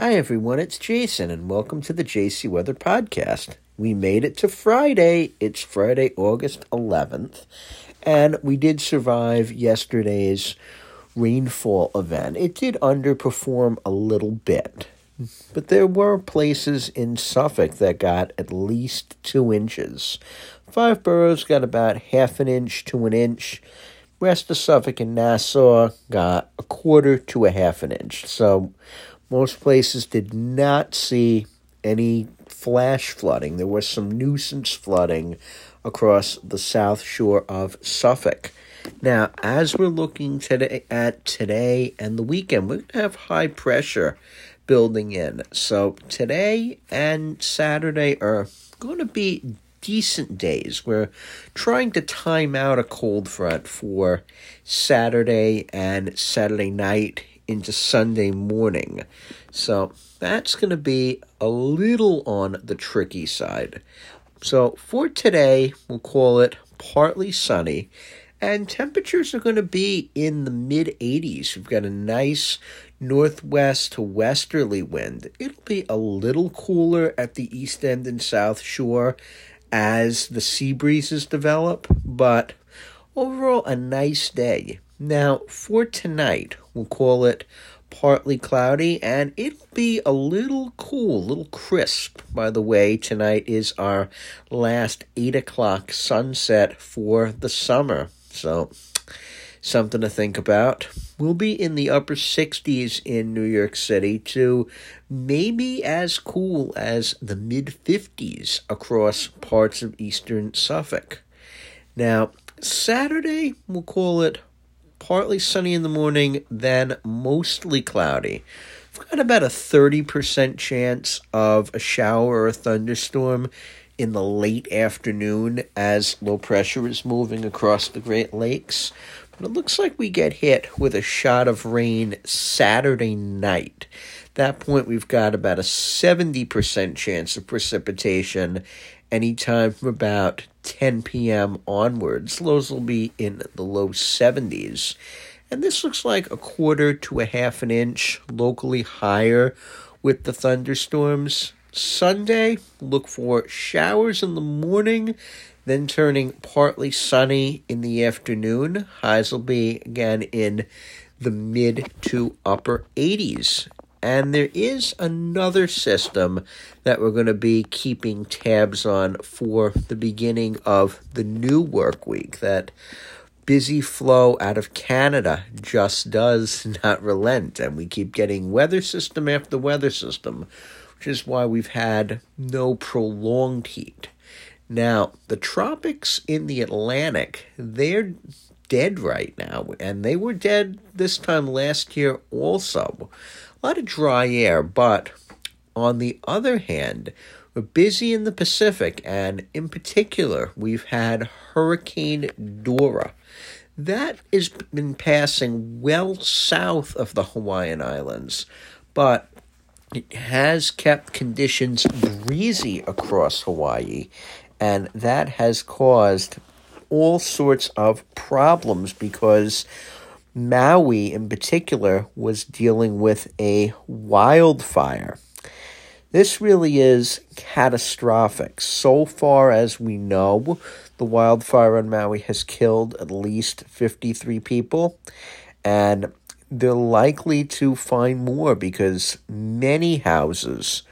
Hi, everyone. It's Jason, and welcome to the JC Weather Podcast. We made it to Friday. It's Friday, August 11th, and we did survive yesterday's rainfall event. It did underperform a little bit, but there were places in Suffolk that got at least two inches. Five boroughs got about half an inch to an inch. Rest of Suffolk and Nassau got a quarter to a half an inch. So most places did not see any flash flooding. There was some nuisance flooding across the south shore of Suffolk. Now, as we're looking today at today and the weekend, we're going to have high pressure building in. So today and Saturday are going to be decent days. We're trying to time out a cold front for Saturday and Saturday night into Sunday morning. So that's going to be a little on the tricky side. So for today, we'll call it partly sunny. And temperatures are going to be in the mid 80s. We've got a nice northwest to westerly wind. It'll be a little cooler at the east end and south shore as the sea breezes develop, but overall, a nice day. Now, for tonight, we'll call it partly cloudy and it'll be a little cool, a little crisp. By the way, tonight is our last 8 o'clock sunset for the summer. So, something to think about. We'll be in the upper 60s in New York City to maybe as cool as the mid 50s across parts of eastern Suffolk. Now, Saturday, we'll call it partly sunny in the morning, then mostly cloudy. We've got about a 30% chance of a shower or a thunderstorm in the late afternoon as low pressure is moving across the Great Lakes. But it looks like we get hit with a shot of rain Saturday night. At that point, we've got about a 70% chance of precipitation anytime from about 10 p.m. onwards. Lows will be in the low 70s. And this looks like a quarter to a half an inch, locally higher with the thunderstorms. Sunday, look for showers in the morning, then turning partly sunny in the afternoon. Highs will be again in the mid to upper 80s. And there is another system that we're going to be keeping tabs on for the beginning of the new work week. That busy flow out of Canada just does not relent. And we keep getting weather system after weather system, which is why we've had no prolonged heat. Now, the tropics in the Atlantic, they're dead right now, and they were dead this time last year also a lot of dry air, but on the other hand, we're busy in the Pacific, and in particular, we've had Hurricane Dora. That has been passing well south of the Hawaiian Islands, but it has kept conditions breezy across Hawaii, and that has caused all sorts of problems because Maui, in particular, was dealing with a wildfire. This really is catastrophic. So far as we know, the wildfire on Maui has killed at least 53 people, and they're likely to find more because many houses,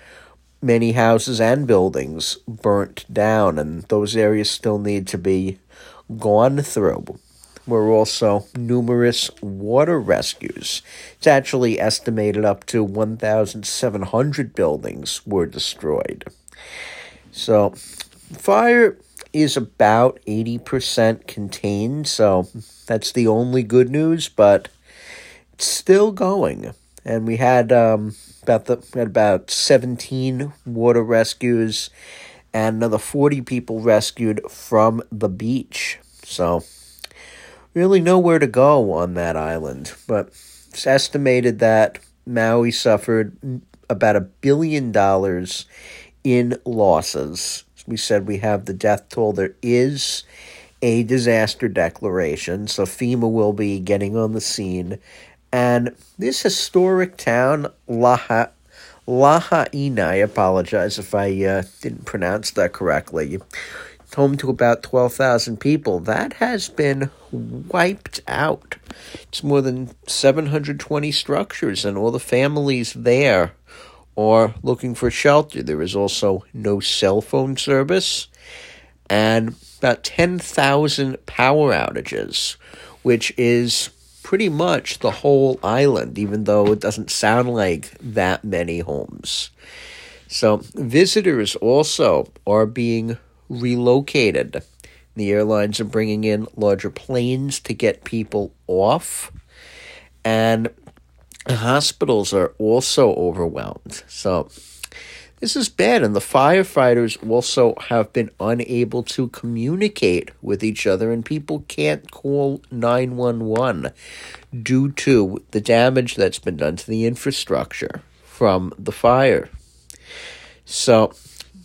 many houses and buildings burnt down, and those areas still need to be gone through were also numerous water rescues. It's actually estimated up to 1,700 buildings were destroyed. So, fire is about 80% contained, so that's the only good news, but it's still going. And we had um, about the had about 17 water rescues and another 40 people rescued from the beach. So, really nowhere to go on that island. But it's estimated that Maui suffered about a billion dollars in losses. As we said, we have the death toll. There is a disaster declaration, so FEMA will be getting on the scene. And this historic town, Laha, Lahaina, I apologize if I uh, didn't pronounce that correctly, home to about 12,000 people. That has been wiped out. It's more than 720 structures, and all the families there are looking for shelter. There is also no cell phone service and about 10,000 power outages, which is pretty much the whole island, even though it doesn't sound like that many homes. So, visitors also are being relocated. The airlines are bringing in larger planes to get people off, and hospitals are also overwhelmed. So, this is bad, and the firefighters also have been unable to communicate with each other, and people can't call 911 due to the damage that's been done to the infrastructure from the fire. So,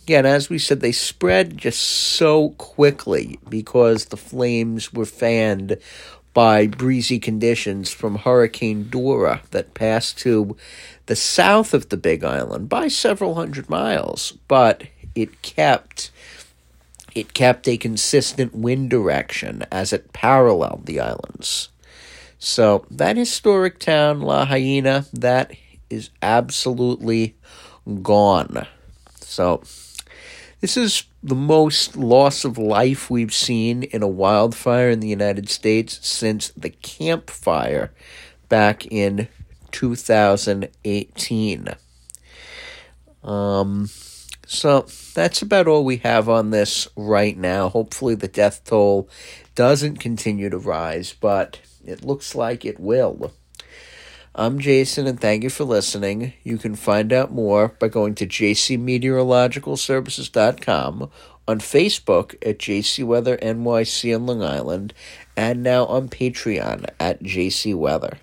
again, as we said, they spread just so quickly because the flames were fanned by breezy conditions from Hurricane Dora that passed to the south of the Big Island by several hundred miles, but it kept it kept a consistent wind direction as it paralleled the islands. So that historic town, La Lahaina, that is absolutely gone. So this is the most loss of life we've seen in a wildfire in the United States since the Camp Fire back in 2018. Um, so that's about all we have on this right now. Hopefully, the death toll doesn't continue to rise, but it looks like it will. I'm Jason, and thank you for listening. You can find out more by going to jcmeteorologicalservices.com, on Facebook at JC NYC on Long Island, and now on Patreon at JC Weather.